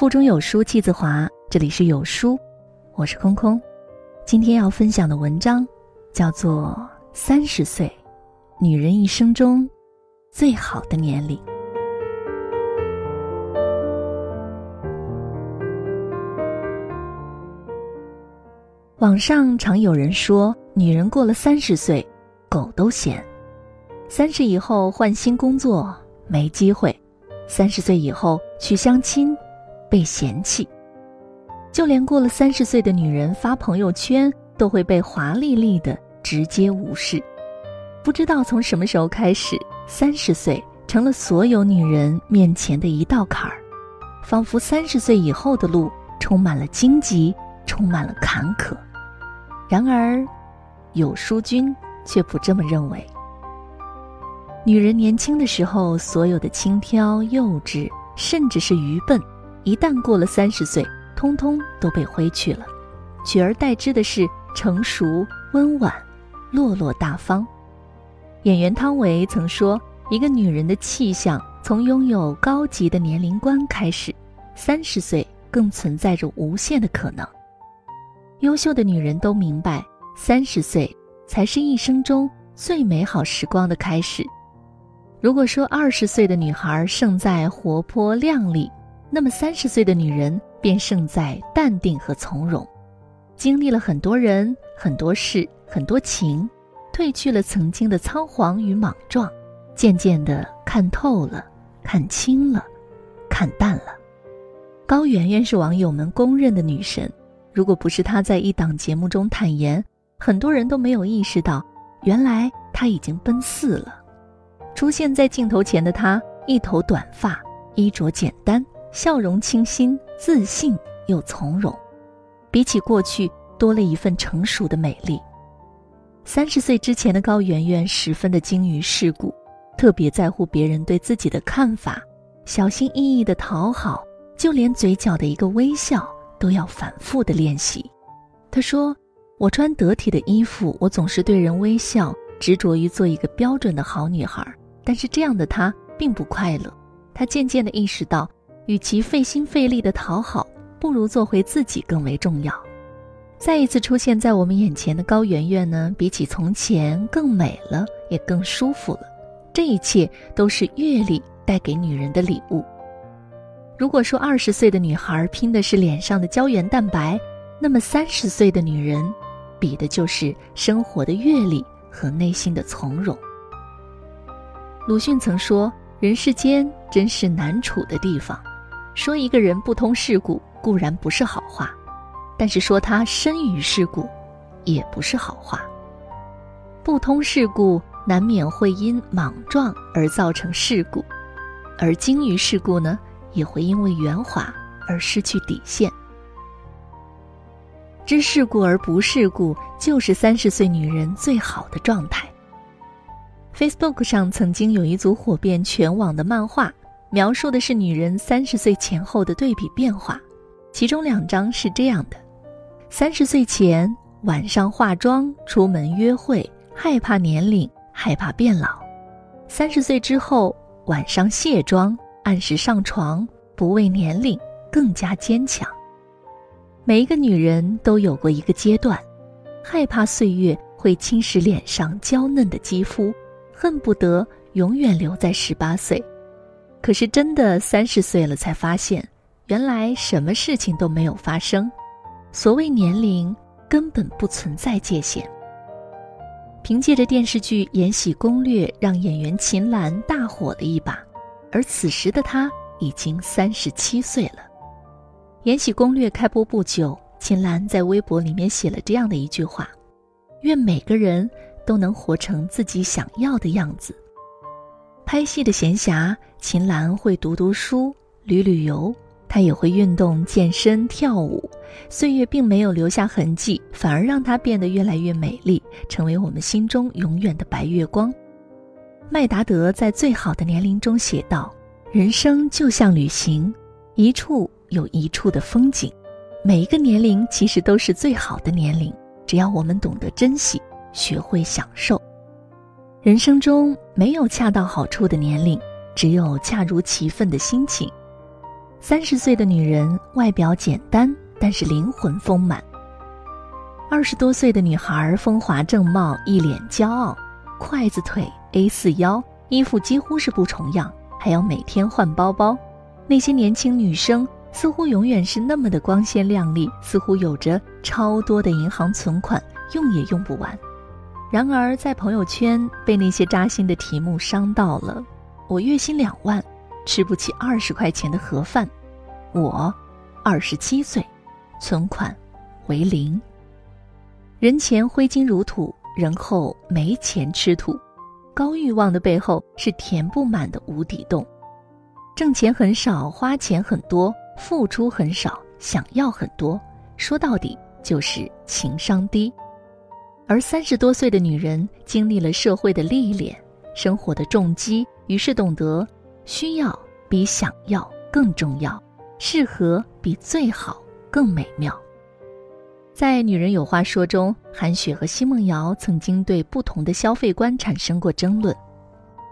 腹中有书气自华，这里是有书，我是空空。今天要分享的文章叫做《三十岁，女人一生中最好的年龄》。网上常有人说，女人过了三十岁，狗都嫌。三十以后换新工作没机会，三十岁以后去相亲。被嫌弃，就连过了三十岁的女人发朋友圈都会被华丽丽的直接无视。不知道从什么时候开始，三十岁成了所有女人面前的一道坎儿，仿佛三十岁以后的路充满了荆棘，充满了坎坷。然而，有书君却不这么认为。女人年轻的时候，所有的轻佻、幼稚，甚至是愚笨。一旦过了三十岁，通通都被挥去了，取而代之的是成熟、温婉、落落大方。演员汤唯曾说：“一个女人的气象，从拥有高级的年龄观开始，三十岁更存在着无限的可能。”优秀的女人都明白，三十岁才是一生中最美好时光的开始。如果说二十岁的女孩胜在活泼靓丽，那么，三十岁的女人便胜在淡定和从容，经历了很多人、很多事、很多情，褪去了曾经的仓皇与莽撞，渐渐的看透了、看清了、看淡了。高圆圆是网友们公认的女神，如果不是她在一档节目中坦言，很多人都没有意识到，原来她已经奔四了。出现在镜头前的她，一头短发，衣着简单。笑容清新、自信又从容，比起过去多了一份成熟的美丽。三十岁之前的高圆圆十分的精于世故，特别在乎别人对自己的看法，小心翼翼的讨好，就连嘴角的一个微笑都要反复的练习。她说：“我穿得体的衣服，我总是对人微笑，执着于做一个标准的好女孩。但是这样的她并不快乐。她渐渐的意识到。”与其费心费力的讨好，不如做回自己更为重要。再一次出现在我们眼前的高圆圆呢，比起从前更美了，也更舒服了。这一切都是阅历带给女人的礼物。如果说二十岁的女孩拼的是脸上的胶原蛋白，那么三十岁的女人，比的就是生活的阅历和内心的从容。鲁迅曾说：“人世间真是难处的地方。”说一个人不通世故固然不是好话，但是说他深于世故，也不是好话。不通世故难免会因莽撞而造成事故，而精于世故呢，也会因为圆滑而失去底线。知世故而不世故，就是三十岁女人最好的状态。Facebook 上曾经有一组火遍全网的漫画。描述的是女人三十岁前后的对比变化，其中两张是这样的：三十岁前晚上化妆出门约会，害怕年龄，害怕变老；三十岁之后晚上卸妆，按时上床，不畏年龄，更加坚强。每一个女人都有过一个阶段，害怕岁月会侵蚀脸上娇嫩的肌肤，恨不得永远留在十八岁。可是真的三十岁了，才发现，原来什么事情都没有发生。所谓年龄，根本不存在界限。凭借着电视剧《延禧攻略》，让演员秦岚大火了一把，而此时的她已经三十七岁了。《延禧攻略》开播不久，秦岚在微博里面写了这样的一句话：“愿每个人都能活成自己想要的样子。”拍戏的闲暇，秦岚会读读书、旅旅游，她也会运动、健身、跳舞。岁月并没有留下痕迹，反而让她变得越来越美丽，成为我们心中永远的白月光。麦达德在《最好的年龄》中写道：“人生就像旅行，一处有一处的风景。每一个年龄其实都是最好的年龄，只要我们懂得珍惜，学会享受。”人生中没有恰到好处的年龄，只有恰如其分的心情。三十岁的女人外表简单，但是灵魂丰满。二十多岁的女孩风华正茂，一脸骄傲，筷子腿 A 四腰，衣服几乎是不重样，还要每天换包包。那些年轻女生似乎永远是那么的光鲜亮丽，似乎有着超多的银行存款，用也用不完。然而，在朋友圈被那些扎心的题目伤到了。我月薪两万，吃不起二十块钱的盒饭。我二十七岁，存款为零。人前挥金如土，人后没钱吃土。高欲望的背后是填不满的无底洞。挣钱很少，花钱很多，付出很少，想要很多。说到底，就是情商低。而三十多岁的女人经历了社会的历练，生活的重击，于是懂得需要比想要更重要，适合比最好更美妙。在《女人有话说》中，韩雪和奚梦瑶曾经对不同的消费观产生过争论。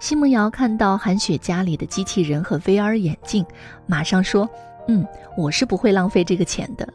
奚梦瑶看到韩雪家里的机器人和 VR 眼镜，马上说：“嗯，我是不会浪费这个钱的。”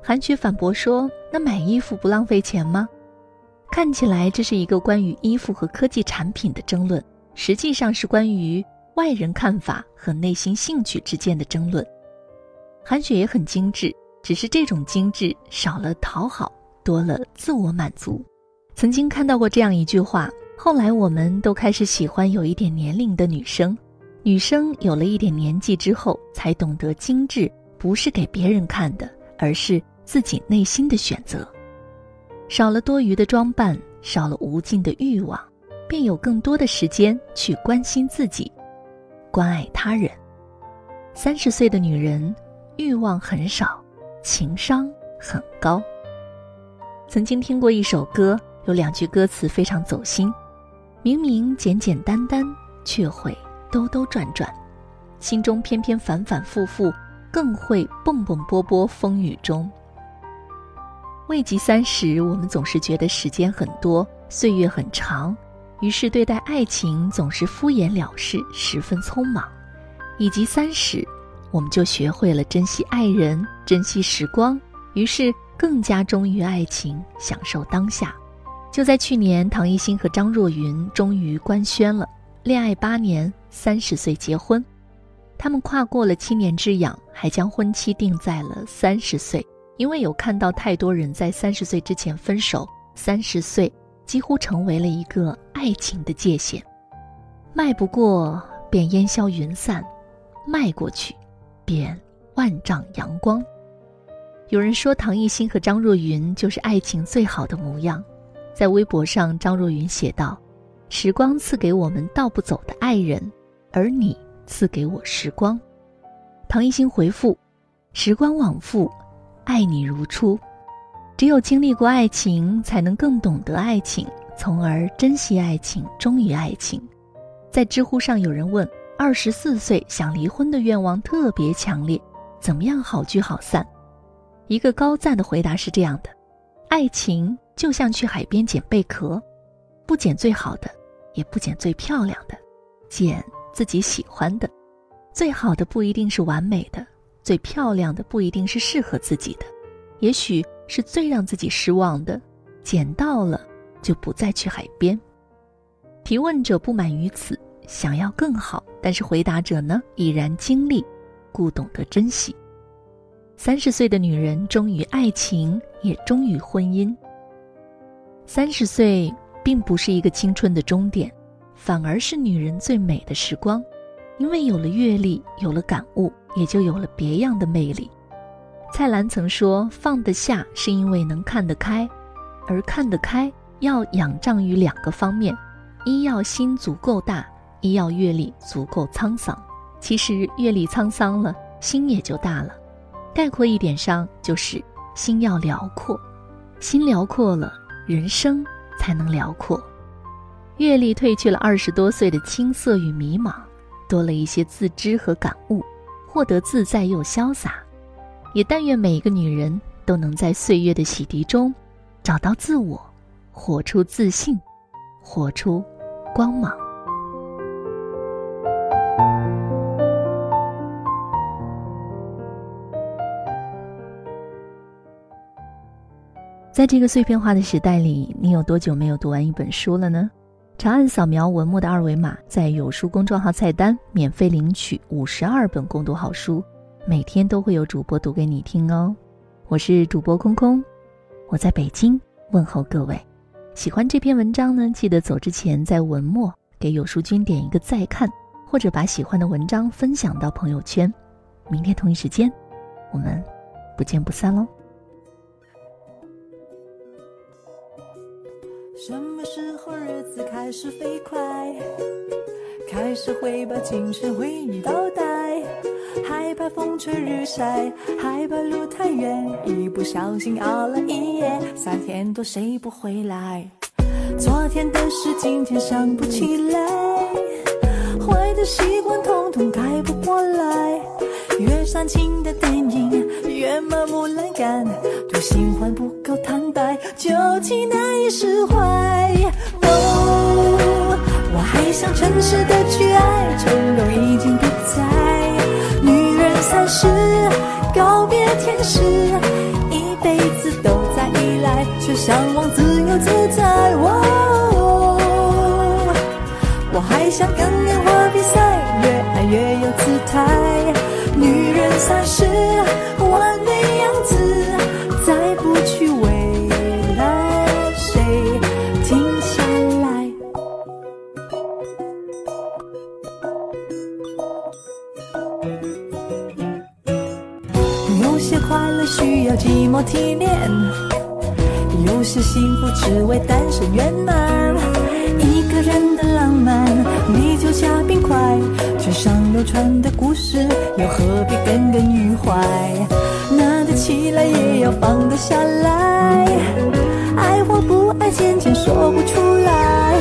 韩雪反驳说：“那买衣服不浪费钱吗？”看起来这是一个关于衣服和科技产品的争论，实际上是关于外人看法和内心兴趣之间的争论。韩雪也很精致，只是这种精致少了讨好，多了自我满足。曾经看到过这样一句话：后来我们都开始喜欢有一点年龄的女生，女生有了一点年纪之后，才懂得精致不是给别人看的，而是自己内心的选择。少了多余的装扮，少了无尽的欲望，便有更多的时间去关心自己，关爱他人。三十岁的女人，欲望很少，情商很高。曾经听过一首歌，有两句歌词非常走心：明明简简单单，却会兜兜转转；心中偏偏反反复复，更会蹦蹦波波风雨中。未及三十，我们总是觉得时间很多，岁月很长，于是对待爱情总是敷衍了事，十分匆忙。以及三十，我们就学会了珍惜爱人，珍惜时光，于是更加忠于爱情，享受当下。就在去年，唐艺昕和张若昀终于官宣了，恋爱八年，三十岁结婚。他们跨过了七年之痒，还将婚期定在了三十岁。因为有看到太多人在三十岁之前分手，三十岁几乎成为了一个爱情的界限，迈不过便烟消云散，迈过去，便万丈阳光。有人说唐艺昕和张若昀就是爱情最好的模样，在微博上，张若昀写道：“时光赐给我们倒不走的爱人，而你赐给我时光。”唐艺昕回复：“时光往复。”爱你如初，只有经历过爱情，才能更懂得爱情，从而珍惜爱情，忠于爱情。在知乎上有人问：二十四岁想离婚的愿望特别强烈，怎么样好聚好散？一个高赞的回答是这样的：爱情就像去海边捡贝壳，不捡最好的，也不捡最漂亮的，捡自己喜欢的。最好的不一定是完美的。最漂亮的不一定是适合自己的，也许是最让自己失望的。捡到了就不再去海边。提问者不满于此，想要更好，但是回答者呢已然经历，故懂得珍惜。三十岁的女人忠于爱情，也忠于婚姻。三十岁并不是一个青春的终点，反而是女人最美的时光。因为有了阅历，有了感悟，也就有了别样的魅力。蔡澜曾说：“放得下是因为能看得开，而看得开要仰仗于两个方面：一要心足够大，一要阅历足够沧桑。其实阅历沧桑了，心也就大了。概括一点上，就是心要辽阔，心辽阔了，人生才能辽阔。阅历褪去了二十多岁的青涩与迷茫。”多了一些自知和感悟，获得自在又潇洒。也但愿每一个女人都能在岁月的洗涤中找到自我活出自信活出光芒。在这个碎片化的时代里你有多久没有读完一本书了呢？长按扫描文末的二维码在有书公众号菜单免费领取五十二本共读好书每天都会有主播读给你听哦。我是主播空空，我在北京问候各位。喜欢这篇文章呢，记得走之前在文末给有书君点一个再看，或者把喜欢的文章分享到朋友圈。明天同一时间，我们不见不散喽。什么时候日子开始飞快？开始会把青春回忆倒，怕风吹日晒，害怕路太远，一不小心熬了一夜，三天多谁不回来？昨天的事今天想不起来，坏的习惯统统改不过来，越煽情的电影越麻木懒感，对新欢不够坦白，旧情难以释怀。哦，我还想诚实的去爱，承诺已经不在。女人三十，告别天使，一辈子都在依赖，却向往自由自在。哦，我还想跟纸上流传的故事，又何必耿耿于怀？拿得起来也要放得下来，爱或不爱，渐渐说不出来。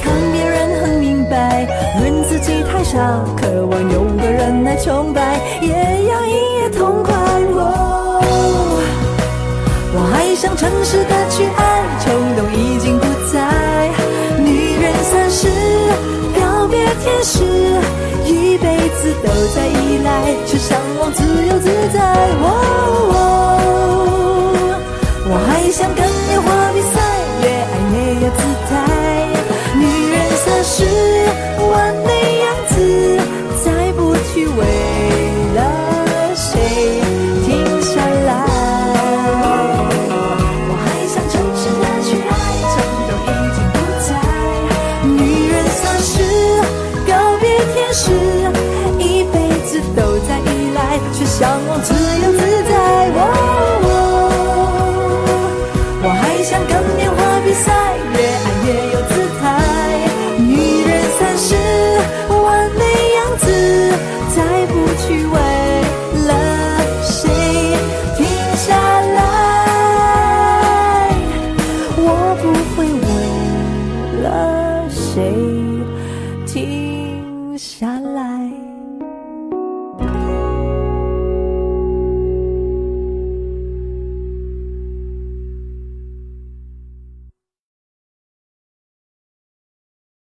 看别人很明白，论自己太傻，渴望有个人来崇拜，也要一夜痛快。哦，我还想诚实的去爱，是，一辈子都在依赖，却向往自由自在。虚伪